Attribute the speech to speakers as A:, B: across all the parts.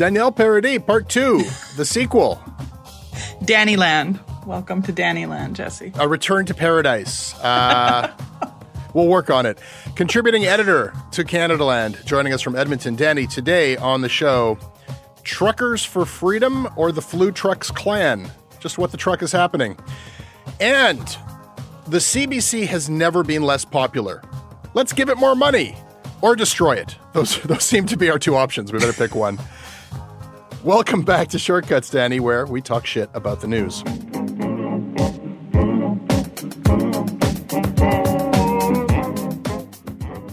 A: Danielle Paradis, part two, the sequel.
B: Dannyland. Welcome to Dannyland, Jesse.
A: A return to paradise. Uh, we'll work on it. Contributing editor to Canadaland, joining us from Edmonton. Danny, today on the show, Truckers for Freedom or the Flu Trucks Clan? Just what the truck is happening. And the CBC has never been less popular. Let's give it more money or destroy it. Those, those seem to be our two options. We better pick one. Welcome back to Shortcuts, Danny, where we talk shit about the news.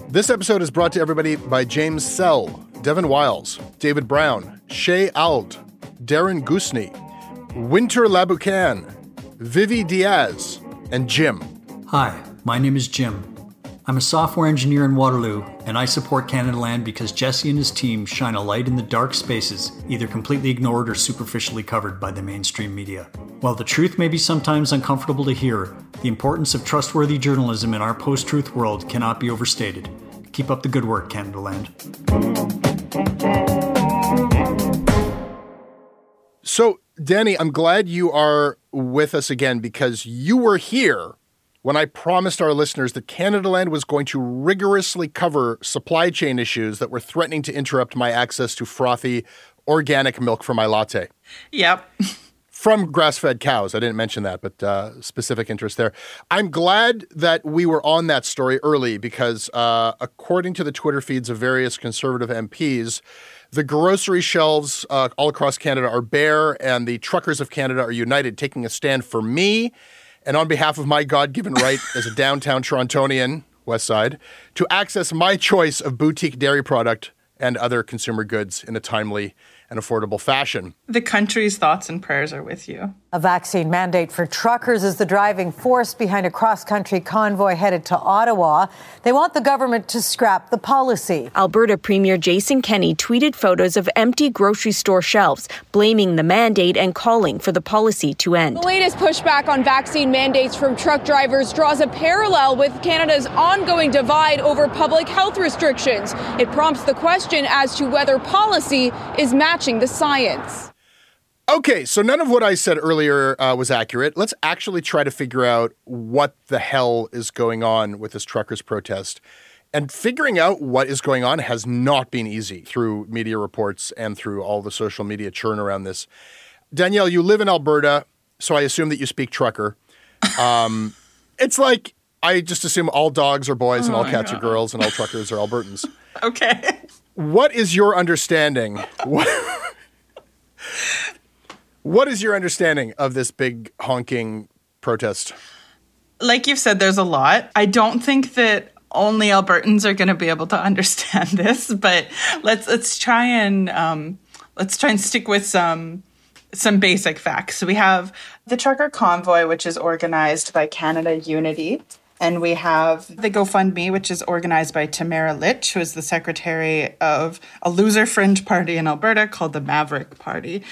A: This episode is brought to everybody by James Sell, Devin Wiles, David Brown, Shay Ald, Darren Gusney, Winter Laboucan, Vivi Diaz, and Jim.
C: Hi, my name is Jim. I'm a software engineer in Waterloo, and I support Canada Land because Jesse and his team shine a light in the dark spaces, either completely ignored or superficially covered by the mainstream media. While the truth may be sometimes uncomfortable to hear, the importance of trustworthy journalism in our post truth world cannot be overstated. Keep up the good work, Canada Land.
A: So, Danny, I'm glad you are with us again because you were here when I promised our listeners that Canada Land was going to rigorously cover supply chain issues that were threatening to interrupt my access to frothy organic milk for my latte.
B: Yep.
A: From grass fed cows. I didn't mention that, but uh, specific interest there. I'm glad that we were on that story early because, uh, according to the Twitter feeds of various conservative MPs, the grocery shelves uh, all across Canada are bare, and the truckers of Canada are united, taking a stand for me and on behalf of my God given right as a downtown Torontonian, West Side, to access my choice of boutique dairy product and other consumer goods in a timely and affordable fashion.
B: The country's thoughts and prayers are with you.
D: A vaccine mandate for truckers is the driving force behind a cross country convoy headed to Ottawa. They want the government to scrap the policy.
E: Alberta Premier Jason Kenney tweeted photos of empty grocery store shelves, blaming the mandate and calling for the policy to end.
F: The latest pushback on vaccine mandates from truck drivers draws a parallel with Canada's ongoing divide over public health restrictions. It prompts the question as to whether policy is matching the science.
A: Okay, so none of what I said earlier uh, was accurate. Let's actually try to figure out what the hell is going on with this truckers' protest. And figuring out what is going on has not been easy through media reports and through all the social media churn around this. Danielle, you live in Alberta, so I assume that you speak trucker. Um, it's like I just assume all dogs are boys and all
B: my
A: cats are girls and all truckers are Albertans.
B: Okay.
A: What is your understanding? What, what is your understanding of this big honking protest?
B: like you've said, there's a lot. I don't think that only Albertans are going to be able to understand this, but let's let's try and um, let's try and stick with some some basic facts. So we have the trucker convoy, which is organized by Canada Unity. And we have the GoFundMe, which is organized by Tamara Lich, who is the secretary of a loser fringe party in Alberta called the Maverick Party.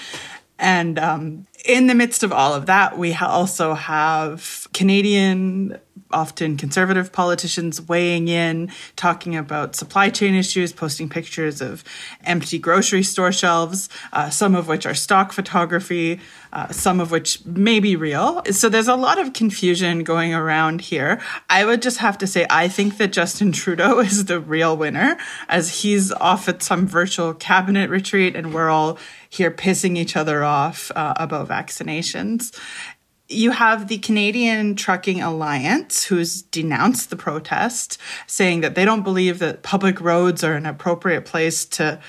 B: And um, in the midst of all of that, we also have Canadian, often conservative politicians weighing in, talking about supply chain issues, posting pictures of empty grocery store shelves, uh, some of which are stock photography, uh, some of which may be real. So there's a lot of confusion going around here. I would just have to say, I think that Justin Trudeau is the real winner, as he's off at some virtual cabinet retreat, and we're all here pissing each other off uh, about vaccinations. You have the Canadian Trucking Alliance, who's denounced the protest, saying that they don't believe that public roads are an appropriate place to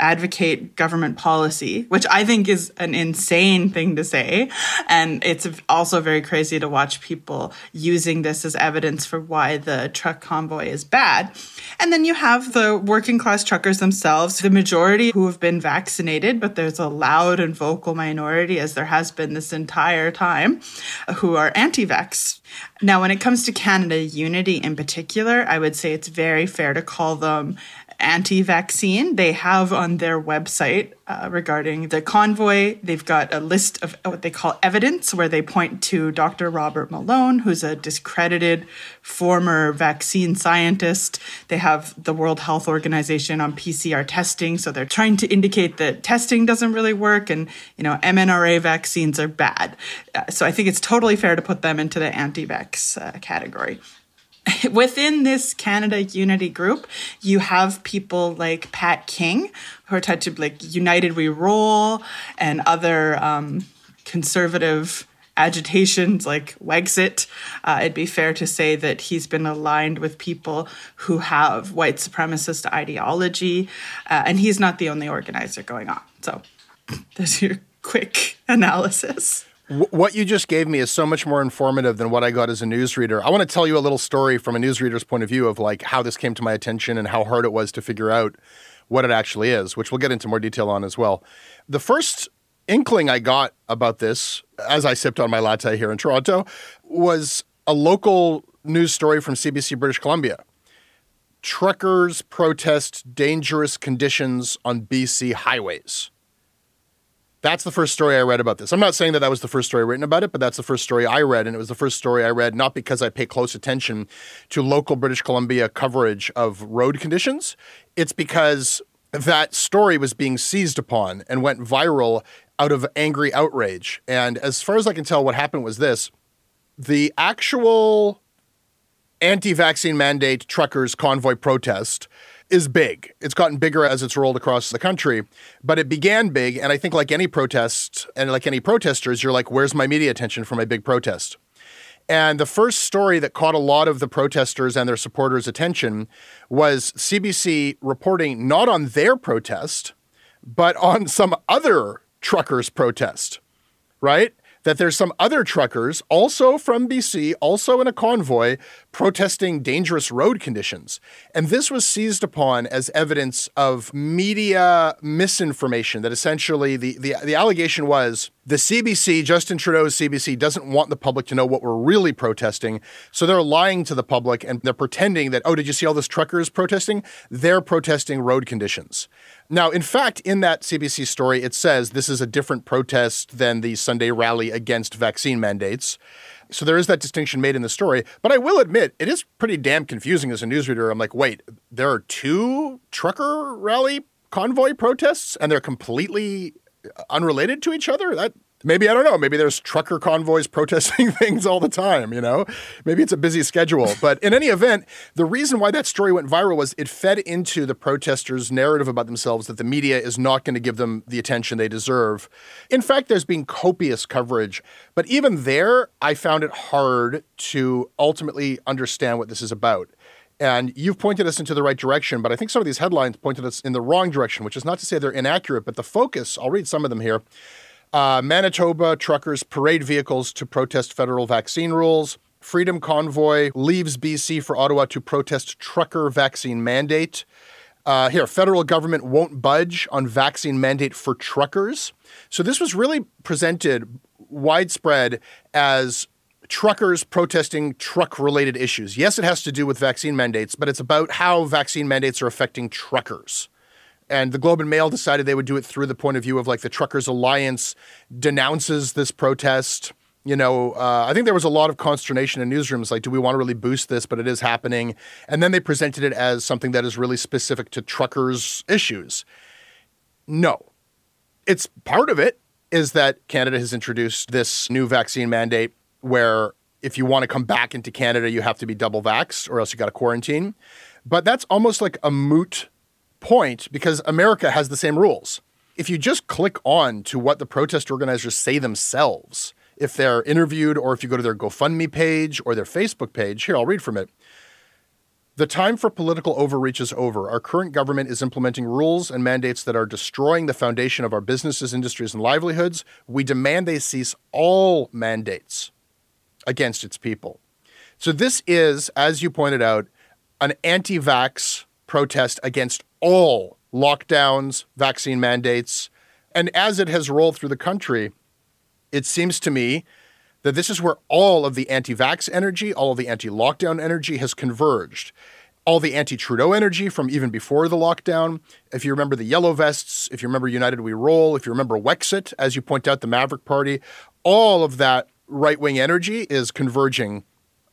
B: advocate government policy, which I think is an insane thing to say. And it's also very crazy to watch people using this as evidence for why the truck convoy is bad. And then you have the working class truckers themselves, the majority who have been vaccinated, but there's a loud and vocal minority, as there has been this entire time, who are anti vax. Now, when it comes to Canada Unity in particular, I would say it's very fair to call them anti vaccine. They have on their website uh, regarding the convoy, they've got a list of what they call evidence, where they point to Dr. Robert Malone, who's a discredited former vaccine scientist. They have the World Health Organization on PCR testing. So they're trying to indicate that testing doesn't really work and, you know, mNRA vaccines are bad. Uh, so I think it's totally fair to put them into the anti vax uh, category within this Canada Unity group, you have people like Pat King, who are tied to like United We Roll and other um, conservative agitations like Wexit. Uh, it'd be fair to say that he's been aligned with people who have white supremacist ideology, uh, and he's not the only organizer going on. So there's your quick analysis.
A: What you just gave me is so much more informative than what I got as a newsreader. I want to tell you a little story from a newsreader's point of view of like how this came to my attention and how hard it was to figure out what it actually is, which we'll get into more detail on as well. The first inkling I got about this as I sipped on my latte here in Toronto was a local news story from CBC British Columbia. Truckers protest dangerous conditions on BC highways. That's the first story I read about this. I'm not saying that that was the first story written about it, but that's the first story I read. And it was the first story I read not because I pay close attention to local British Columbia coverage of road conditions. It's because that story was being seized upon and went viral out of angry outrage. And as far as I can tell, what happened was this the actual anti vaccine mandate truckers convoy protest is big. It's gotten bigger as it's rolled across the country, but it began big. And I think, like any protest and like any protesters, you're like, where's my media attention for my big protest? And the first story that caught a lot of the protesters and their supporters' attention was CBC reporting not on their protest, but on some other truckers' protest, right? That there's some other truckers, also from BC, also in a convoy, protesting dangerous road conditions. And this was seized upon as evidence of media misinformation that essentially the, the, the allegation was the CBC, Justin Trudeau's CBC, doesn't want the public to know what we're really protesting. So they're lying to the public and they're pretending that, oh, did you see all those truckers protesting? They're protesting road conditions. Now, in fact, in that CBC story, it says this is a different protest than the Sunday rally against vaccine mandates. So there is that distinction made in the story. But I will admit, it is pretty damn confusing as a newsreader. I'm like, wait, there are two trucker rally convoy protests and they're completely uh, unrelated to each other? That Maybe, I don't know, maybe there's trucker convoys protesting things all the time, you know? Maybe it's a busy schedule. But in any event, the reason why that story went viral was it fed into the protesters' narrative about themselves that the media is not going to give them the attention they deserve. In fact, there's been copious coverage. But even there, I found it hard to ultimately understand what this is about. And you've pointed us into the right direction, but I think some of these headlines pointed us in the wrong direction, which is not to say they're inaccurate, but the focus, I'll read some of them here. Uh, Manitoba truckers parade vehicles to protest federal vaccine rules. Freedom Convoy leaves BC for Ottawa to protest trucker vaccine mandate. Uh, here, federal government won't budge on vaccine mandate for truckers. So this was really presented widespread as truckers protesting truck related issues. Yes, it has to do with vaccine mandates, but it's about how vaccine mandates are affecting truckers. And the Globe and Mail decided they would do it through the point of view of like the Truckers Alliance denounces this protest. You know, uh, I think there was a lot of consternation in newsrooms like, do we want to really boost this? But it is happening. And then they presented it as something that is really specific to truckers' issues. No. It's part of it is that Canada has introduced this new vaccine mandate where if you want to come back into Canada, you have to be double vaxxed or else you got to quarantine. But that's almost like a moot point because America has the same rules. If you just click on to what the protest organizers say themselves, if they're interviewed or if you go to their GoFundMe page or their Facebook page, here, I'll read from it. The time for political overreach is over. Our current government is implementing rules and mandates that are destroying the foundation of our businesses, industries, and livelihoods. We demand they cease all mandates against its people. So, this is, as you pointed out, an anti vax protest against all lockdowns, vaccine mandates. And as it has rolled through the country, it seems to me that this is where all of the anti vax energy, all of the anti lockdown energy has converged. All the anti Trudeau energy from even before the lockdown. If you remember the Yellow Vests, if you remember United We Roll, if you remember Wexit, as you point out, the Maverick Party, all of that right wing energy is converging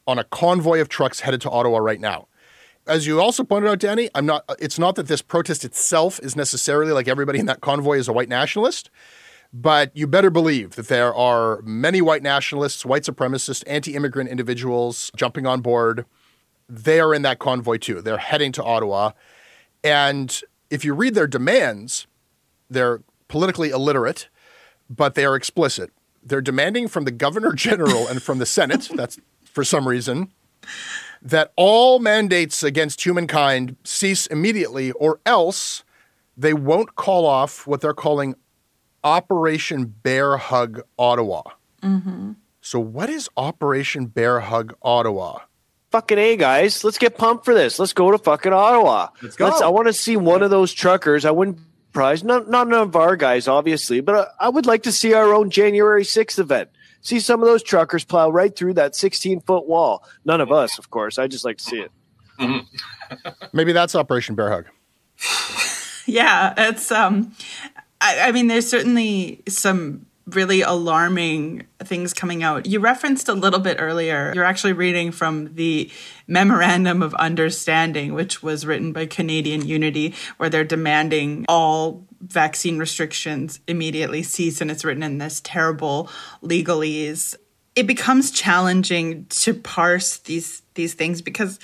A: on a convoy of trucks headed to Ottawa right now as you also pointed out, Danny, I'm not. It's not that this protest itself is necessarily like everybody in that convoy is a white nationalist, but you better believe that there are many white nationalists, white supremacists, anti-immigrant individuals jumping on board. They are in that convoy too. They're heading to Ottawa, and if you read their demands, they're politically illiterate, but they are explicit. They're demanding from the governor general and from the Senate. That's for some reason that all mandates against humankind cease immediately, or else they won't call off what they're calling Operation Bear Hug Ottawa. Mm-hmm. So, what is Operation Bear Hug Ottawa?
G: Fucking A, guys. Let's get pumped for this. Let's go to fucking Ottawa.
A: Let's go. Let's,
G: I want to see one of those truckers. I wouldn't prize, not, not none of our guys, obviously, but I, I would like to see our own January 6th event see some of those truckers plow right through that 16 foot wall. None of us, of course. I just like to see it.
A: Mm-hmm. Maybe that's Operation Bear Hug.
B: yeah, it's um, I, I mean, there's certainly some really alarming things coming out. You referenced a little bit earlier, you're actually reading from the Memorandum of Understanding, which was written by Canadian Unity, where they're demanding all vaccine restrictions immediately cease. And it's written in this terrible legalese. It becomes challenging to parse these these things because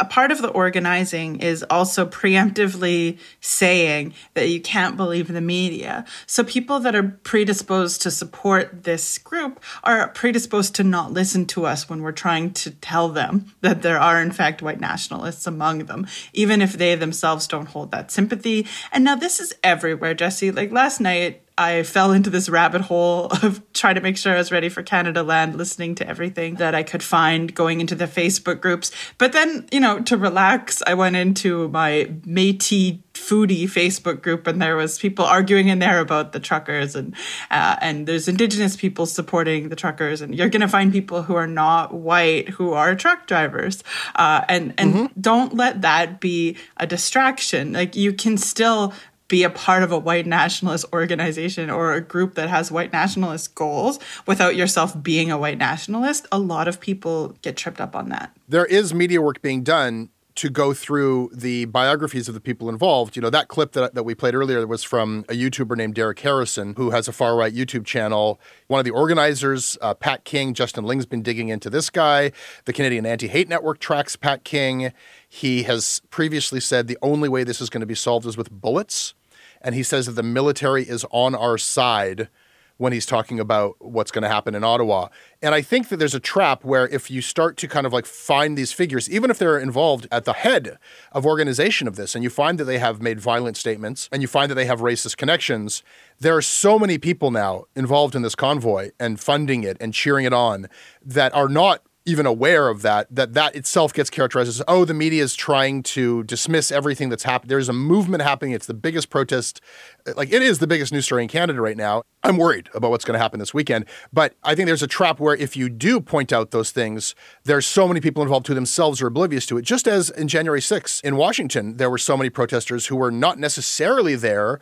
B: a part of the organizing is also preemptively saying that you can't believe the media. So people that are predisposed to support this group are predisposed to not listen to us when we're trying to tell them that there are in fact white nationalists among them, even if they themselves don't hold that sympathy. And now this is everywhere, Jesse. Like last night, I fell into this rabbit hole of trying to make sure I was ready for Canada Land, listening to everything that I could find, going into the Facebook groups. But then, you know, to relax, I went into my Métis foodie Facebook group, and there was people arguing in there about the truckers, and uh, and there's Indigenous people supporting the truckers, and you're going to find people who are not white who are truck drivers, uh, and and mm-hmm. don't let that be a distraction. Like you can still be a part of a white nationalist organization or a group that has white nationalist goals without yourself being a white nationalist, a lot of people get tripped up on that.
A: There is media work being done to go through the biographies of the people involved. You know, that clip that, that we played earlier was from a YouTuber named Derek Harrison, who has a far right YouTube channel. One of the organizers, uh, Pat King, Justin Ling's been digging into this guy. The Canadian Anti Hate Network tracks Pat King. He has previously said the only way this is going to be solved is with bullets. And he says that the military is on our side when he's talking about what's going to happen in Ottawa. And I think that there's a trap where if you start to kind of like find these figures, even if they're involved at the head of organization of this, and you find that they have made violent statements and you find that they have racist connections, there are so many people now involved in this convoy and funding it and cheering it on that are not even aware of that, that that itself gets characterized as, oh, the media is trying to dismiss everything that's happened. There's a movement happening. It's the biggest protest. Like, it is the biggest news story in Canada right now. I'm worried about what's going to happen this weekend. But I think there's a trap where if you do point out those things, there's so many people involved who themselves are oblivious to it. Just as in January 6th in Washington, there were so many protesters who were not necessarily there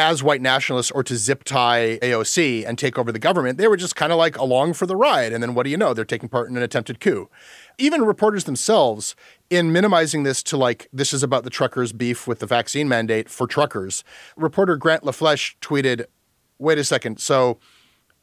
A: as white nationalists or to zip tie AOC and take over the government. They were just kind of like along for the ride. And then what do you know? They're taking part in an attempted coup. Even reporters themselves, in minimizing this to like, this is about the truckers' beef with the vaccine mandate for truckers, reporter Grant LaFleche tweeted, wait a second. So,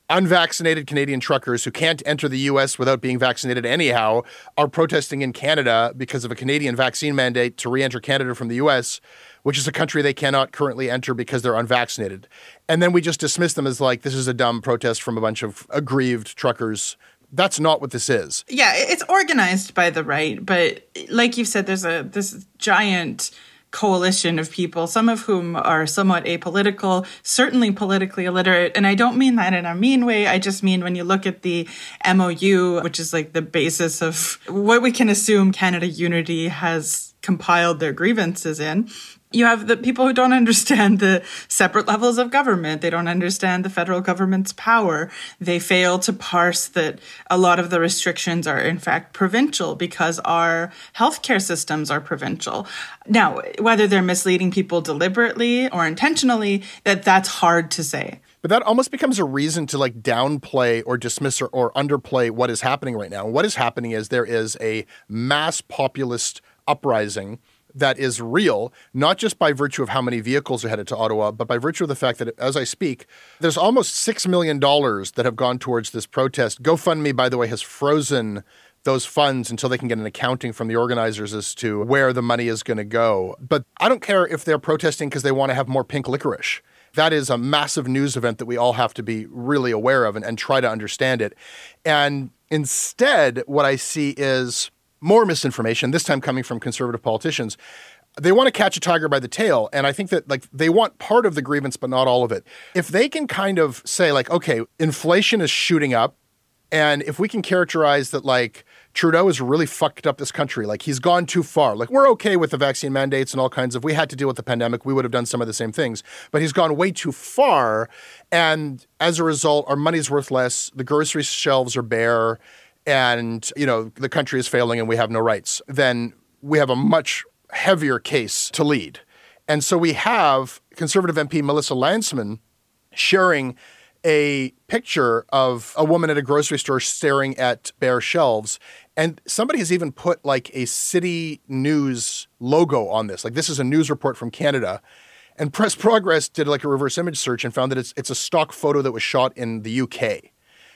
A: unvaccinated Canadian truckers who can't enter the US without being vaccinated anyhow are protesting in Canada because of a Canadian vaccine mandate to re enter Canada from the US which is a country they cannot currently enter because they're unvaccinated. And then we just dismiss them as like, this is a dumb protest from a bunch of aggrieved truckers. That's not what this is.
B: Yeah, it's organized by the right, but like you've said, there's a this giant coalition of people, some of whom are somewhat apolitical, certainly politically illiterate. And I don't mean that in a mean way. I just mean when you look at the MOU, which is like the basis of what we can assume Canada Unity has compiled their grievances in, you have the people who don't understand the separate levels of government. They don't understand the federal government's power. They fail to parse that a lot of the restrictions are in fact provincial because our healthcare systems are provincial. Now, whether they're misleading people deliberately or intentionally, that that's hard to say.
A: But that almost becomes a reason to like downplay or dismiss or, or underplay what is happening right now. And what is happening is there is a mass populist uprising that is real, not just by virtue of how many vehicles are headed to Ottawa, but by virtue of the fact that as I speak, there's almost $6 million that have gone towards this protest. GoFundMe, by the way, has frozen those funds until they can get an accounting from the organizers as to where the money is going to go. But I don't care if they're protesting because they want to have more pink licorice. That is a massive news event that we all have to be really aware of and, and try to understand it. And instead, what I see is more misinformation, this time coming from conservative politicians. They want to catch a tiger by the tail. And I think that like they want part of the grievance, but not all of it. If they can kind of say, like, okay, inflation is shooting up. And if we can characterize that like Trudeau has really fucked up this country, like he's gone too far. Like we're okay with the vaccine mandates and all kinds of we had to deal with the pandemic, we would have done some of the same things. But he's gone way too far. And as a result, our money's worth less, the grocery shelves are bare and you know the country is failing and we have no rights, then we have a much heavier case to lead. And so we have conservative MP Melissa Lantsman sharing a picture of a woman at a grocery store staring at bare shelves. And somebody has even put like a city news logo on this. Like this is a news report from Canada. And Press Progress did like a reverse image search and found that it's it's a stock photo that was shot in the UK.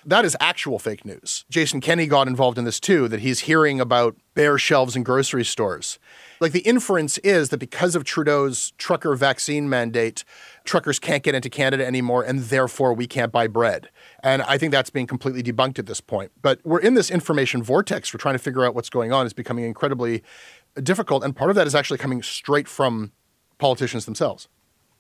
A: That is actual fake news. Jason Kenney got involved in this too, that he's hearing about bare shelves in grocery stores. Like the inference is that because of Trudeau's trucker vaccine mandate, truckers can't get into Canada anymore, and therefore we can't buy bread. And I think that's being completely debunked at this point. But we're in this information vortex. We're trying to figure out what's going on. It's becoming incredibly difficult. And part of that is actually coming straight from politicians themselves.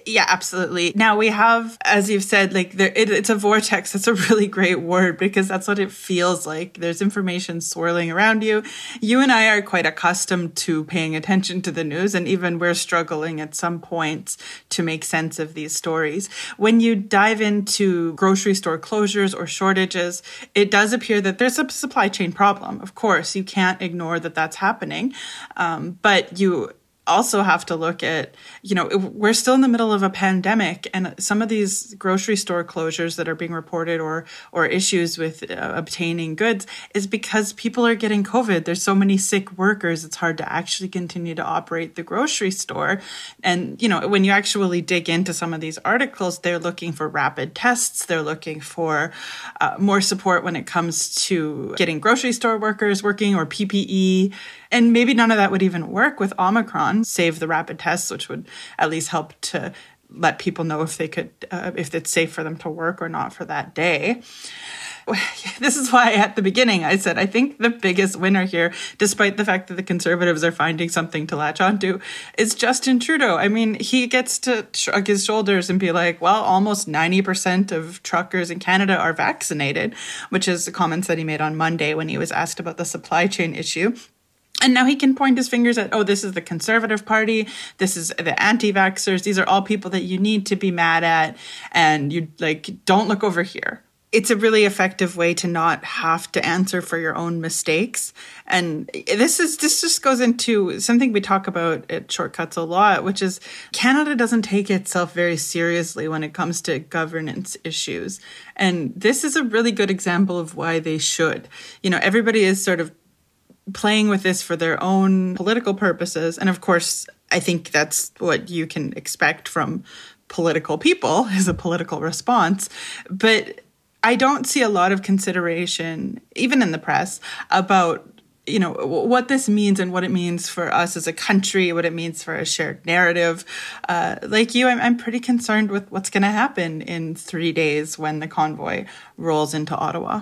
B: Yeah, absolutely. Now we have, as you've said, like there, it, it's a vortex. That's a really great word because that's what it feels like. There's information swirling around you. You and I are quite accustomed to paying attention to the news, and even we're struggling at some points to make sense of these stories. When you dive into grocery store closures or shortages, it does appear that there's a supply chain problem. Of course, you can't ignore that that's happening, um, but you also have to look at, you know, we're still in the middle of a pandemic, and some of these grocery store closures that are being reported or or issues with uh, obtaining goods is because people are getting COVID. There's so many sick workers; it's hard to actually continue to operate the grocery store. And you know, when you actually dig into some of these articles, they're looking for rapid tests. They're looking for uh, more support when it comes to getting grocery store workers working or PPE and maybe none of that would even work with Omicron, save the rapid tests, which would at least help to let people know if they could, uh, if it's safe for them to work or not for that day. This is why at the beginning I said I think the biggest winner here, despite the fact that the conservatives are finding something to latch onto, is Justin Trudeau. I mean, he gets to shrug his shoulders and be like, well, almost 90% of truckers in Canada are vaccinated, which is the comments that he made on Monday when he was asked about the supply chain issue. And now he can point his fingers at, oh, this is the conservative party. This is the anti vaxxers. These are all people that you need to be mad at. And you like, don't look over here. It's a really effective way to not have to answer for your own mistakes. And this is, this just goes into something we talk about at Shortcuts a lot, which is Canada doesn't take itself very seriously when it comes to governance issues. And this is a really good example of why they should. You know, everybody is sort of playing with this for their own political purposes. And of course, I think that's what you can expect from political people is a political response. But I don't see a lot of consideration, even in the press, about you know what this means and what it means for us as a country what it means for a shared narrative uh, like you I'm, I'm pretty concerned with what's going to happen in three days when the convoy rolls into ottawa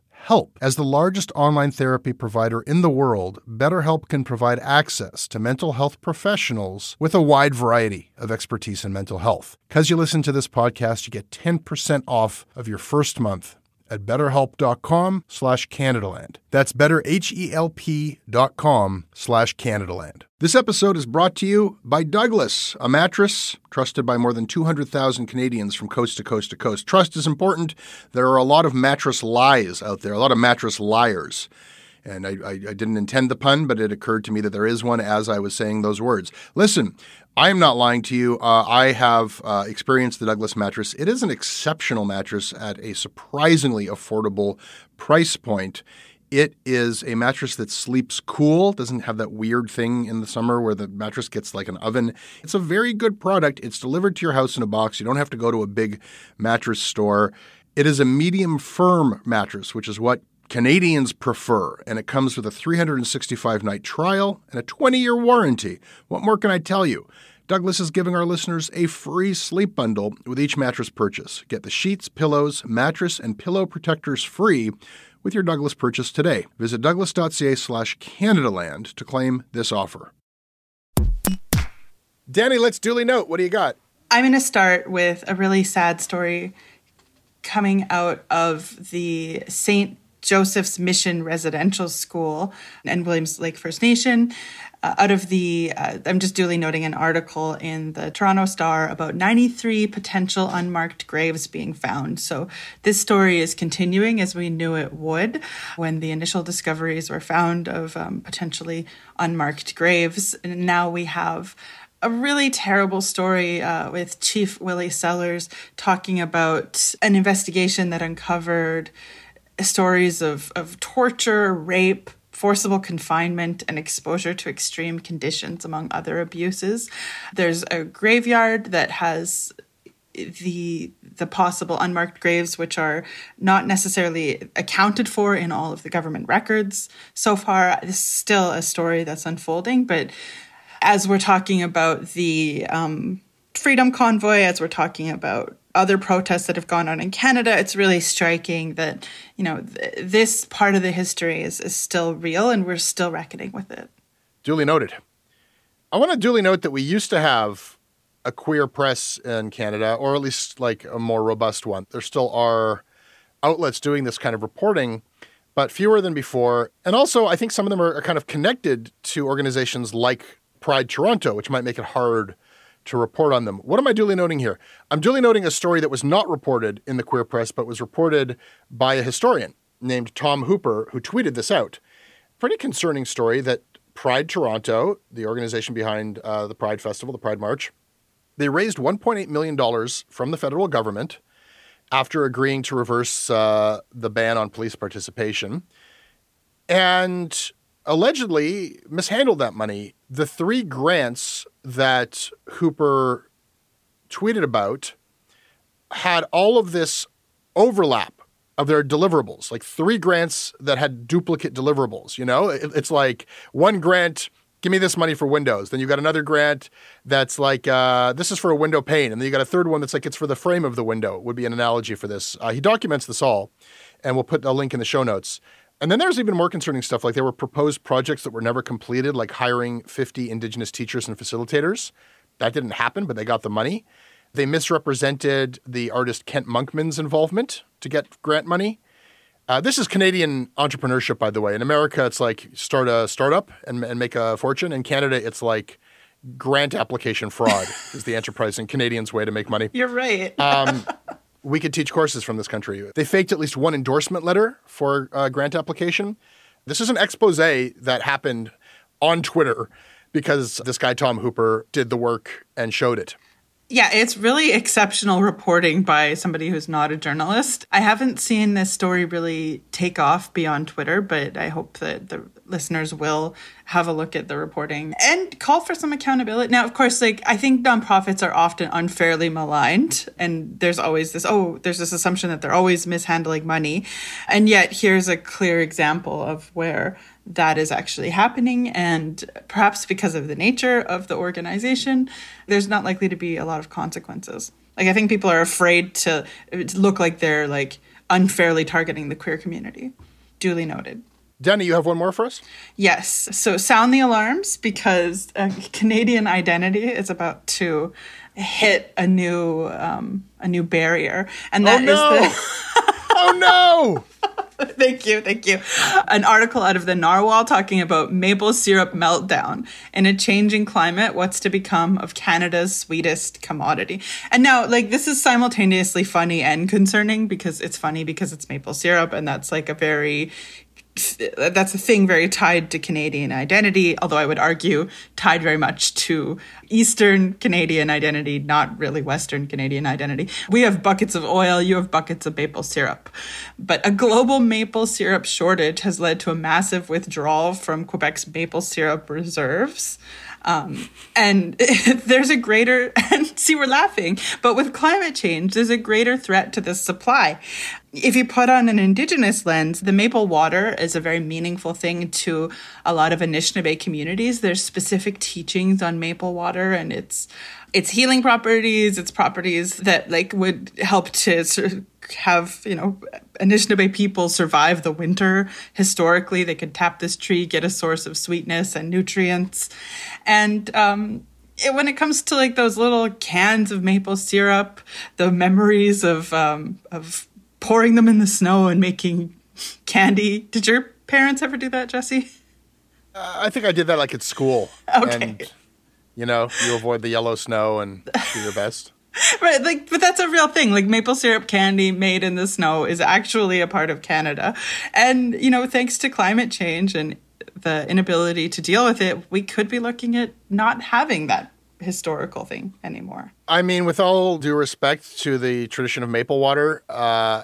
A: help. As the largest online therapy provider in the world, BetterHelp can provide access to mental health professionals with a wide variety of expertise in mental health. Because you listen to this podcast, you get 10% off of your first month at betterhelp.com slash Canadaland. That's betterhelp.com slash Canadaland. This episode is brought to you by Douglas, a mattress trusted by more than 200,000 Canadians from coast to coast to coast. Trust is important. There are a lot of mattress lies out there, a lot of mattress liars. And I, I, I, didn't intend the pun, but it occurred to me that there is one as I was saying those words. Listen, I am not lying to you. Uh, I have uh, experienced the Douglas mattress. It is an exceptional mattress at a surprisingly affordable price point. It is a mattress that sleeps cool, doesn't have that weird thing in the summer where the mattress gets like an oven. It's a very good product. It's delivered to your house in a box. You don't have to go to a big mattress store. It is a medium firm mattress, which is what Canadians prefer, and it comes with a 365 night trial and a 20 year warranty. What more can I tell you? Douglas is giving our listeners a free sleep bundle with each mattress purchase. Get the sheets, pillows, mattress, and pillow protectors free with your Douglas purchase today. Visit douglas.ca slash Canadaland to claim this offer. Danny, let's duly note. What do you got?
B: I'm going to start with a really sad story coming out of the St. Joseph's Mission Residential School and Williams Lake First Nation. Uh, out of the, uh, I'm just duly noting an article in the Toronto Star about 93 potential unmarked graves being found. So this story is continuing as we knew it would when the initial discoveries were found of um, potentially unmarked graves. And now we have a really terrible story uh, with Chief Willie Sellars talking about an investigation that uncovered stories of, of torture, rape, forcible confinement, and exposure to extreme conditions, among other abuses. There's a graveyard that has the the possible unmarked graves which are not necessarily accounted for in all of the government records so far this is still a story that's unfolding but as we're talking about the um, Freedom Convoy, as we're talking about other protests that have gone on in Canada, it's really striking that, you know, th- this part of the history is, is still real and we're still reckoning with it.
A: Duly noted. I want to duly note that we used to have a queer press in Canada, or at least like a more robust one. There still are outlets doing this kind of reporting, but fewer than before. And also, I think some of them are, are kind of connected to organizations like Pride Toronto, which might make it hard to report on them. What am I duly noting here? I'm duly noting a story that was not reported in the queer press, but was reported by a historian named Tom Hooper, who tweeted this out. Pretty concerning story that Pride Toronto, the organization behind uh, the Pride Festival, the Pride March, they raised $1.8 million from the federal government after agreeing to reverse uh, the ban on police participation and allegedly mishandled that money. The three grants that Hooper tweeted about had all of this overlap of their deliverables, like three grants that had duplicate deliverables. You know, it, it's like one grant, give me this money for Windows. Then you got another grant that's like, uh, this is for a window pane. And then you got a third one that's like, it's for the frame of the window, would be an analogy for this. Uh, he documents this all, and we'll put a link in the show notes. And then there's even more concerning stuff, like there were proposed projects that were never completed, like hiring 50 Indigenous teachers and facilitators. That didn't happen, but they got the money. They misrepresented the artist Kent Monkman's involvement to get grant money. Uh, this is Canadian entrepreneurship, by the way. In America, it's like start a startup and, and make a fortune. In Canada, it's like grant application fraud is the enterprising Canadians' way to make money.
B: You're right.
A: um, we could teach courses from this country. They faked at least one endorsement letter for a grant application. This is an expose that happened on Twitter because this guy, Tom Hooper, did the work and showed it.
B: Yeah, it's really exceptional reporting by somebody who's not a journalist. I haven't seen this story really take off beyond Twitter, but I hope that the listeners will have a look at the reporting and call for some accountability. Now, of course, like I think nonprofits are often unfairly maligned, and there's always this oh, there's this assumption that they're always mishandling money. And yet, here's a clear example of where that is actually happening. And perhaps because of the nature of the organization, there's not likely to be a lot of consequences. Like, I think people are afraid to, to look like they're like unfairly targeting the queer community. Duly noted.
A: Danny, you have one more for us?
B: Yes. So sound the alarms because Canadian identity is about to hit a new um, a new barrier, and that
A: oh, no.
B: is the.
A: oh no!
B: thank you, thank you. An article out of the Narwhal talking about maple syrup meltdown in a changing climate. What's to become of Canada's sweetest commodity? And now, like, this is simultaneously funny and concerning because it's funny because it's maple syrup, and that's like a very that's a thing very tied to Canadian identity, although I would argue tied very much to Eastern Canadian identity, not really Western Canadian identity. We have buckets of oil, you have buckets of maple syrup. But a global maple syrup shortage has led to a massive withdrawal from Quebec's maple syrup reserves. Um, and there's a greater, and see, we're laughing, but with climate change, there's a greater threat to this supply. If you put on an indigenous lens, the maple water is a very meaningful thing to a lot of Anishinaabe communities. There's specific teachings on maple water and its its healing properties, its properties that like would help to sort of have you know Anishinaabe people survive the winter. Historically, they could tap this tree, get a source of sweetness and nutrients, and um, it, when it comes to like those little cans of maple syrup, the memories of um, of pouring them in the snow and making candy. Did your parents ever do that, Jesse?
A: Uh, I think I did that like at school.
B: Okay.
A: And, you know, you avoid the yellow snow and do your best.
B: right like but that's a real thing. Like maple syrup candy made in the snow is actually a part of canada. And you know thanks to climate change and the inability to deal with it we could be looking at not having that historical thing anymore.
A: I mean with all due respect to the tradition of maple water uh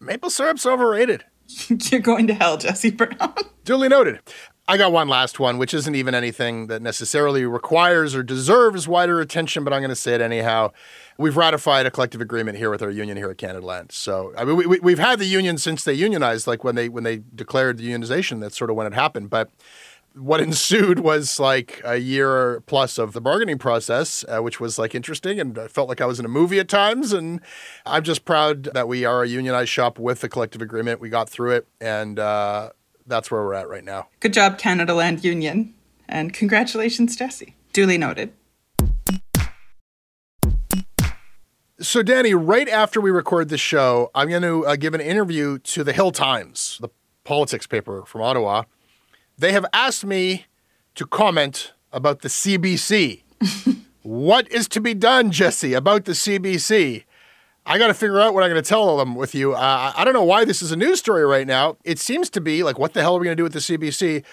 A: maple syrup's overrated.
B: You're going to hell jesse brown.
A: Duly noted I got one last one, which isn't even anything that necessarily requires or deserves wider attention, but I'm going to say it anyhow. We've ratified a collective agreement here with our union here at Canada Land. So I mean, we, we've had the union since they unionized, like when they when they declared the unionization. That's sort of when it happened. But what ensued was like a year plus of the bargaining process, uh, which was like interesting and I felt like I was in a movie at times. And I'm just proud that we are a unionized shop with the collective agreement. We got through it, and uh, that's where we're at right now.
B: Good job, Canada Land Union. And congratulations, Jesse. Duly noted.
A: So, Danny, right after we record this show, I'm going to uh, give an interview to the Hill Times, the politics paper from Ottawa. They have asked me to comment about the CBC. what is to be done, Jesse, about the CBC? I got to figure out what I'm going to tell them with you. Uh, I don't know why this is a news story right now. It seems to be like, what the hell are we going to do with the CBC?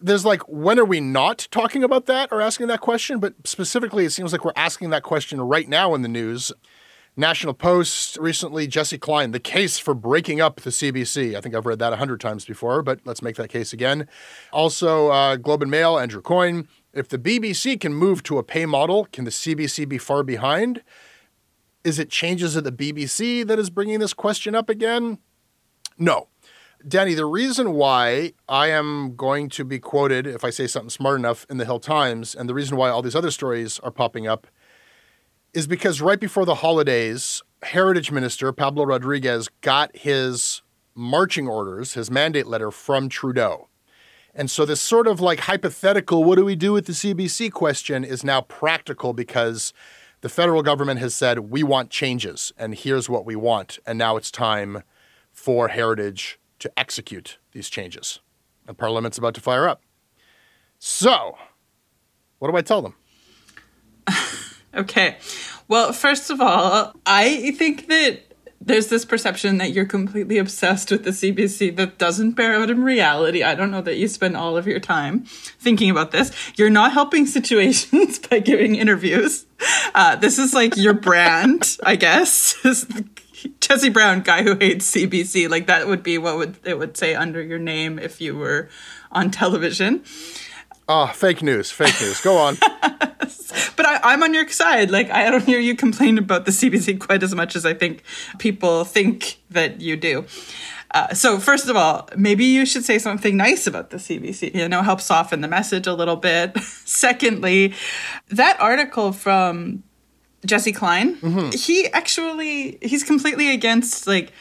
A: There's like, when are we not talking about that or asking that question? But specifically, it seems like we're asking that question right now in the news. National Post recently, Jesse Kline, the case for breaking up the CBC. I think I've read that a hundred times before, but let's make that case again. Also, uh, Globe and Mail, Andrew Coyne. If the BBC can move to a pay model, can the CBC be far behind? Is it changes at the BBC that is bringing this question up again? No. Danny, the reason why I am going to be quoted, if I say something smart enough, in the Hill Times, and the reason why all these other stories are popping up is because right before the holidays, Heritage Minister Pablo Rodriguez got his marching orders, his mandate letter from Trudeau. And so, this sort of like hypothetical, what do we do with the CBC question is now practical because the federal government has said, we want changes, and here's what we want. And now it's time for Heritage to execute these changes. And Parliament's about to fire up. So, what do I tell them?
B: Okay. Well, first of all, I think that there's this perception that you're completely obsessed with the CBC that doesn't bear out in reality. I don't know that you spend all of your time thinking about this. You're not helping situations by giving interviews. Uh, this is like your brand, I guess. Jesse Brown, guy who hates CBC, like that would be what would it would say under your name if you were on television.
A: Oh, fake news, fake news. Go on.
B: but I, am on your side. Like, I don't hear you complain about the CBC quite as much as I think people think that you do. Uh, so, first of all, maybe you should say something nice about the CBC, you know, help soften the message a little bit. Secondly, that article from Jesse Kline, mm-hmm. he actually, he's completely against like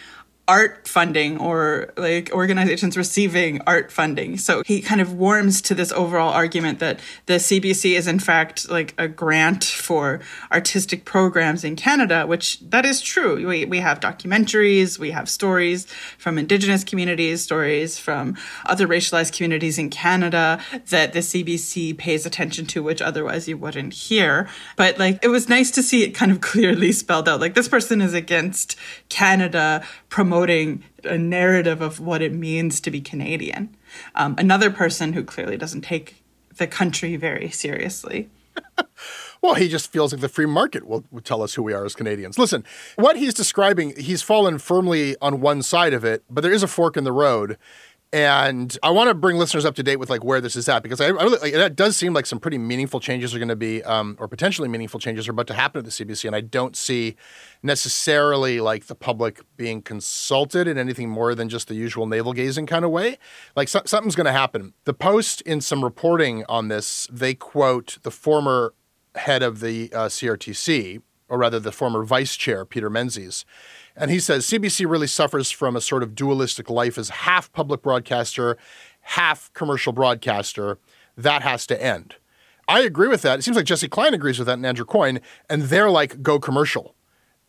B: art funding or like organizations receiving art funding. So he kind of warms to this overall argument that the CBC is in fact like a grant for artistic programs in Canada, which that is true. We, we have documentaries, we have stories from indigenous communities, stories from other racialized communities in Canada that the CBC pays attention to, which otherwise you wouldn't hear. But like it was nice to see it kind of clearly spelled out. Like this person is against Canada promoting a narrative of what it means to be Canadian. Um, another person who clearly doesn't take the country very seriously.
A: well, he just feels like the free market will, will, tell us who we are as Canadians. Listen, what he's describing, he's fallen firmly on one side of it, but there is a fork in the road. And I want to bring listeners up to date with like where this is at because I, I really like, that does seem like some pretty meaningful changes are going to be, um, or potentially meaningful changes are about to happen at the CBC, and I don't see necessarily like the public being consulted in anything more than just the usual navel gazing kind of way. Like so- something's going to happen. The Post, in some reporting on this, they quote the former head of the uh, CRTC, or rather the former vice chair, Peter Menzies and he says CBC really suffers from a sort of dualistic life as half public broadcaster, half commercial broadcaster. That has to end. I agree with that. It seems like Jesse Kline agrees with that and Andrew Coyne, and they're like, go commercial.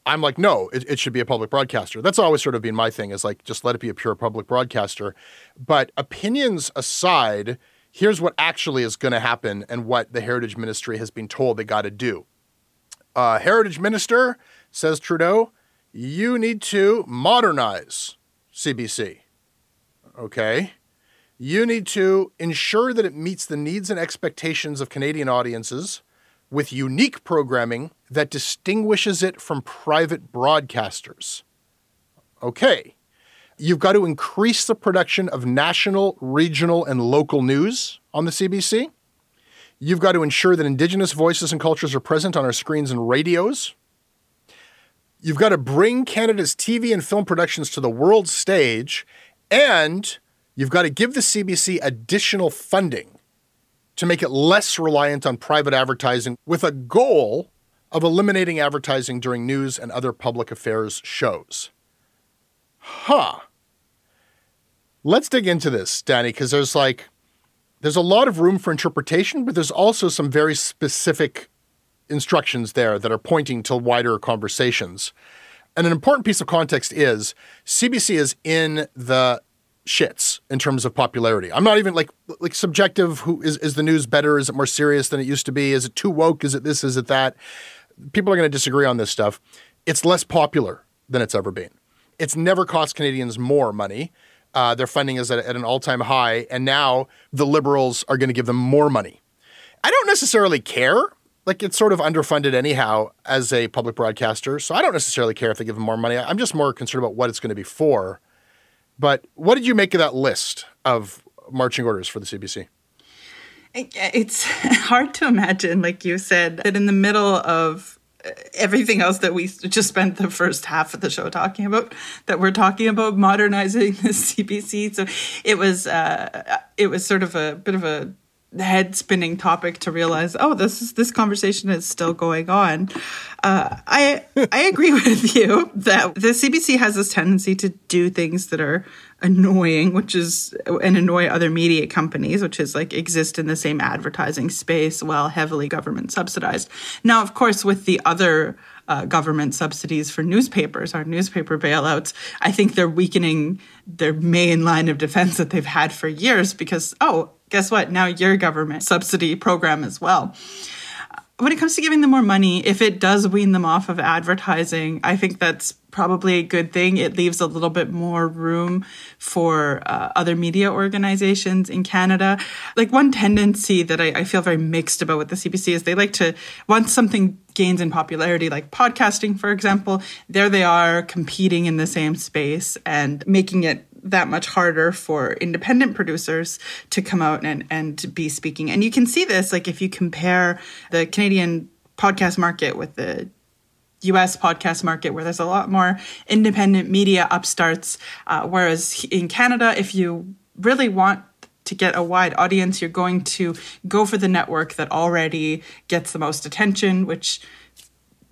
A: I'm like, no, it, it, should be a public broadcaster. That's always sort of been my thing is like, just let it be a pure public broadcaster. But opinions aside, here's what actually is going to happen and what the Heritage Ministry has been told they got to do. Uh, Heritage Minister, says Trudeau, you need to modernize CBC. Okay? You need to ensure that it meets the needs and expectations of Canadian audiences with unique programming that distinguishes it from private broadcasters. Okay. You've got to increase the production of national, regional, and local news on the CBC. You've got to ensure that Indigenous voices and cultures are present on our screens and radios You've got to bring Canada's TV and film productions to the world stage, and you've got to give the CBC additional funding to make it less reliant on private advertising with a goal of eliminating advertising during news and other public affairs shows. Huh. Let's dig into this, Danny, because there's like there's a lot of room for interpretation, but there's also some very specific instructions there that are pointing to wider conversations. And an important piece of context is CBC is in the shits in terms of popularity. I'm not even like like subjective who is is the news better is it more serious than it used to be is it too woke is it this is it that people are going to disagree on this stuff. It's less popular than it's ever been. It's never cost Canadians more money. Uh, their funding is at, at an all time high, and now the Liberals are going to give them more money. I don't necessarily care. Like, it's sort of underfunded anyhow as a public broadcaster. So I don't necessarily care if they give them more money. I'm just more concerned about what it's going to be for. But what did you make of that list of marching orders for the CBC?
B: It's hard to imagine, like you said, that in the middle of everything else that we just spent the first half of the show talking about, that we're talking about modernizing the CBC. So it was, uh, it was sort of a bit of a head spinning topic to realize, oh, this is this conversation is still going on. Uh, I I agree with you that the CBC has this tendency to do things that are annoying, which is and annoy other media companies, which is like exist in the same advertising space while heavily government subsidized. Now, of course, with the other uh, government subsidies for newspapers, our newspaper bailouts, I think they're weakening their main line of defense that they've had for years because, oh, guess what? Now your government subsidy program as well. When it comes to giving them more money, if it does wean them off of advertising, I think that's probably a good thing. It leaves a little bit more room for uh, other media organizations in Canada. Like one tendency that I, I, feel very mixed about with the CBC is they like to, once something gains in popularity, like podcasting, for example, there they are competing in the same space and making it that much harder for independent producers to come out and, and be speaking. And you can see this, like if you compare the Canadian podcast market with the US podcast market where there's a lot more independent media upstarts. Uh, whereas in Canada, if you really want to get a wide audience, you're going to go for the network that already gets the most attention, which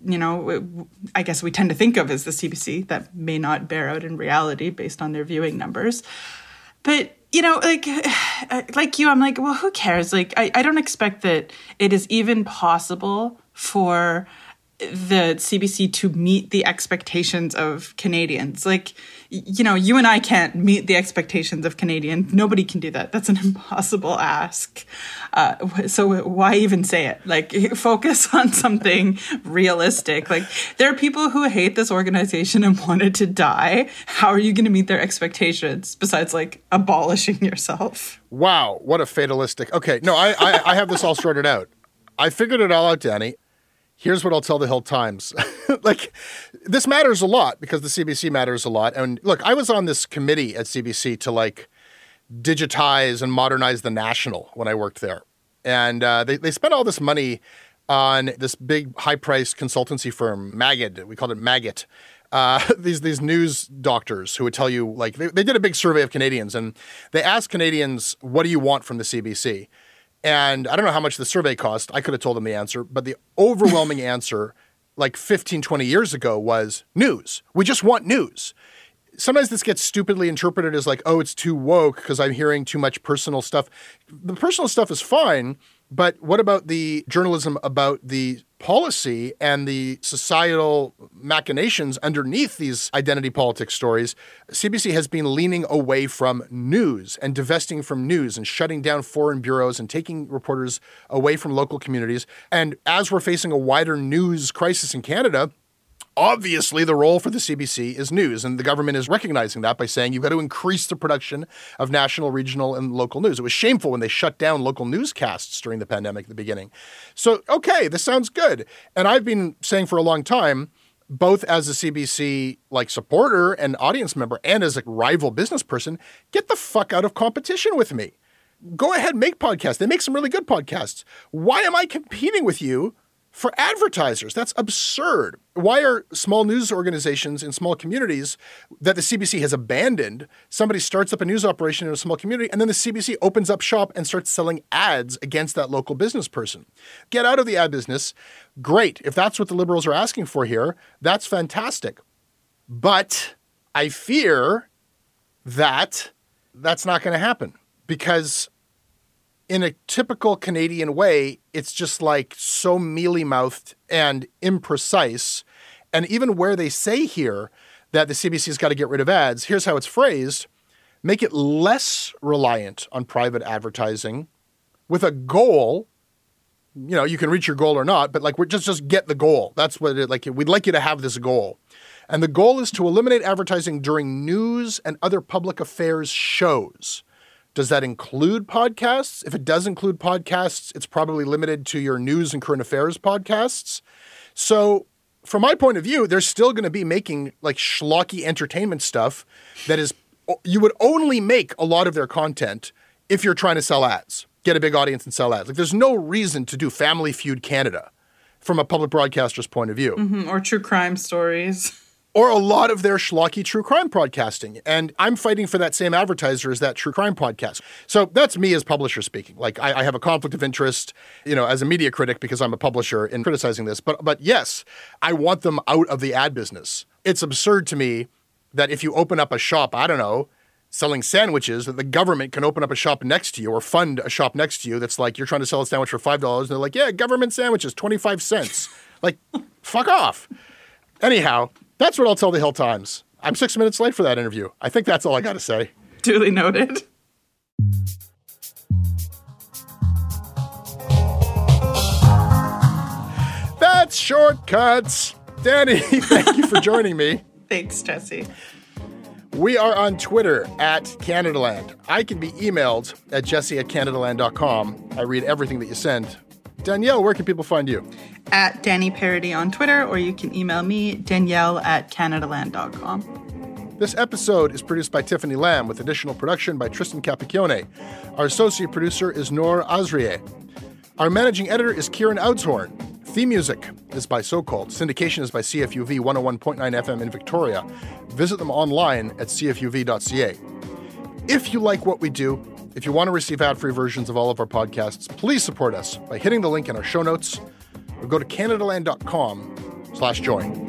B: you know, I guess we tend to think of as the CBC that may not bear out in reality based on their viewing numbers. But, you know, like, uh, like you, I'm like, well, who cares? Like, I, I don't expect that it is even possible for the CBC to meet the expectations of Canadians. Like, you know, you and I can't meet the expectations of Canadians. Nobody can do that. That's an impossible ask. Uh, so why even say it? Like, focus on something realistic. Like, there are people who hate this organization and wanted to die. How are you going to meet their expectations besides like abolishing yourself?
A: Wow, what a fatalistic. Okay, no, I, I, I have this all sorted out. I figured it all out, Danny here's what I'll tell the Hill Times. like, this matters a lot because the CBC matters a lot. And look, I was on this committee at CBC to like digitize and modernize the National when I worked there. And uh, they, they spent all this money on this big high priced consultancy firm, Magid. We called it Maggot. Uh, these these news doctors who would tell you like they, they did a big survey of Canadians and they asked Canadians, "What do you want from the CBC?" And I don't know how much the survey cost. I could have told them the answer, but the overwhelming answer, like 15, 20 years ago, was news. We just want news. Sometimes this gets stupidly interpreted as like, oh, it's too woke because I'm hearing too much personal stuff. The personal stuff is fine, but what about the journalism about the policy and the societal machinations underneath these identity politics stories? CBC has been leaning away from news and divesting from news and shutting down foreign bureaus and taking reporters away from local communities. And as we're facing a wider news crisis in Canada, Obviously, the role for the CBC is news, and the government is recognizing that by saying you've got to increase the production of national, regional, and local news. It was shameful when they shut down local newscasts during the pandemic at the beginning. So, okay, this sounds good. And I've been saying for a long time, both as a CBC like supporter and audience member and as a rival business person, get the fuck out of competition with me. Go ahead, make podcasts. They make some really good podcasts. Why am I competing with you for advertisers. That's absurd. Why are small news organizations in small communities that the CBC has abandoned? Somebody starts up a news operation in a small community, and then the CBC opens up shop and starts selling ads against that local business person. Get out of the ad business. Great. If that's what the liberals are asking for here, that's fantastic. But I fear that that's not going to happen because in a typical Canadian way, it's just like so mealy mouthed and imprecise. And even where they say here that the CBC's got to get rid of ads, here's how it's phrased make it less reliant on private advertising with a goal. You know, you can reach your goal or not, but like we're just just get the goal. That's what it like we'd like you to have this goal. And the goal is to eliminate advertising during news and other public affairs shows. Does that include podcasts? If it does include podcasts, it's probably limited to your news and current affairs podcasts. So, from my point of view, they're still going to be making like schlocky entertainment stuff that is, you would only make a lot of their content if you're trying to sell ads, get a big audience and sell ads. Like, there's no reason to do Family Feud Canada from a public broadcaster's point of view.
B: Mm-hmm, or true crime stories
A: or a lot of their schlocky true crime podcasting. And I'm fighting for that same advertiser as that true crime podcast. So that's me as publisher speaking. Like I, I, have a conflict of interest, you know, as a media critic because I'm a publisher in criticizing this. But but yes, I want them out of the ad business. It's absurd to me that if you open up a shop, I don't know, selling sandwiches, that the government can open up a shop next to you or fund a shop next to you that's like you're trying to sell a sandwich for five dollars and they're like, yeah, government sandwiches, twenty five cents. like, fuck off. Anyhow, that's what I'll tell the Hill Times. I'm six minutes late for that interview. I think that's all I got to say.
B: Duly noted.
A: That's shortcuts. Danny, thank you for joining me.
B: Thanks, Jesse.
A: We are on Twitter at Canadaland. I can be emailed at jesse at canadaland.com. I read everything that you send. Danielle, where can people find you?
B: At Danny Paradis on Twitter, or you can email me, Danielle at CanadaLand.com.
A: This episode is produced by Tiffany Lamb with additional production by Tristan Capacchione. Our associate producer is Noor Azrieh. Our managing editor is Kieran Oudshoorn. Theme music is by So Called. Syndication is by CFUV 101.9 FM in Victoria. Visit them online at cfuv.ca. If you like what we do, if you want to receive ad free versions of all of our podcasts, please support us by hitting the link in our show notes or go to CanadaLand.com slash join.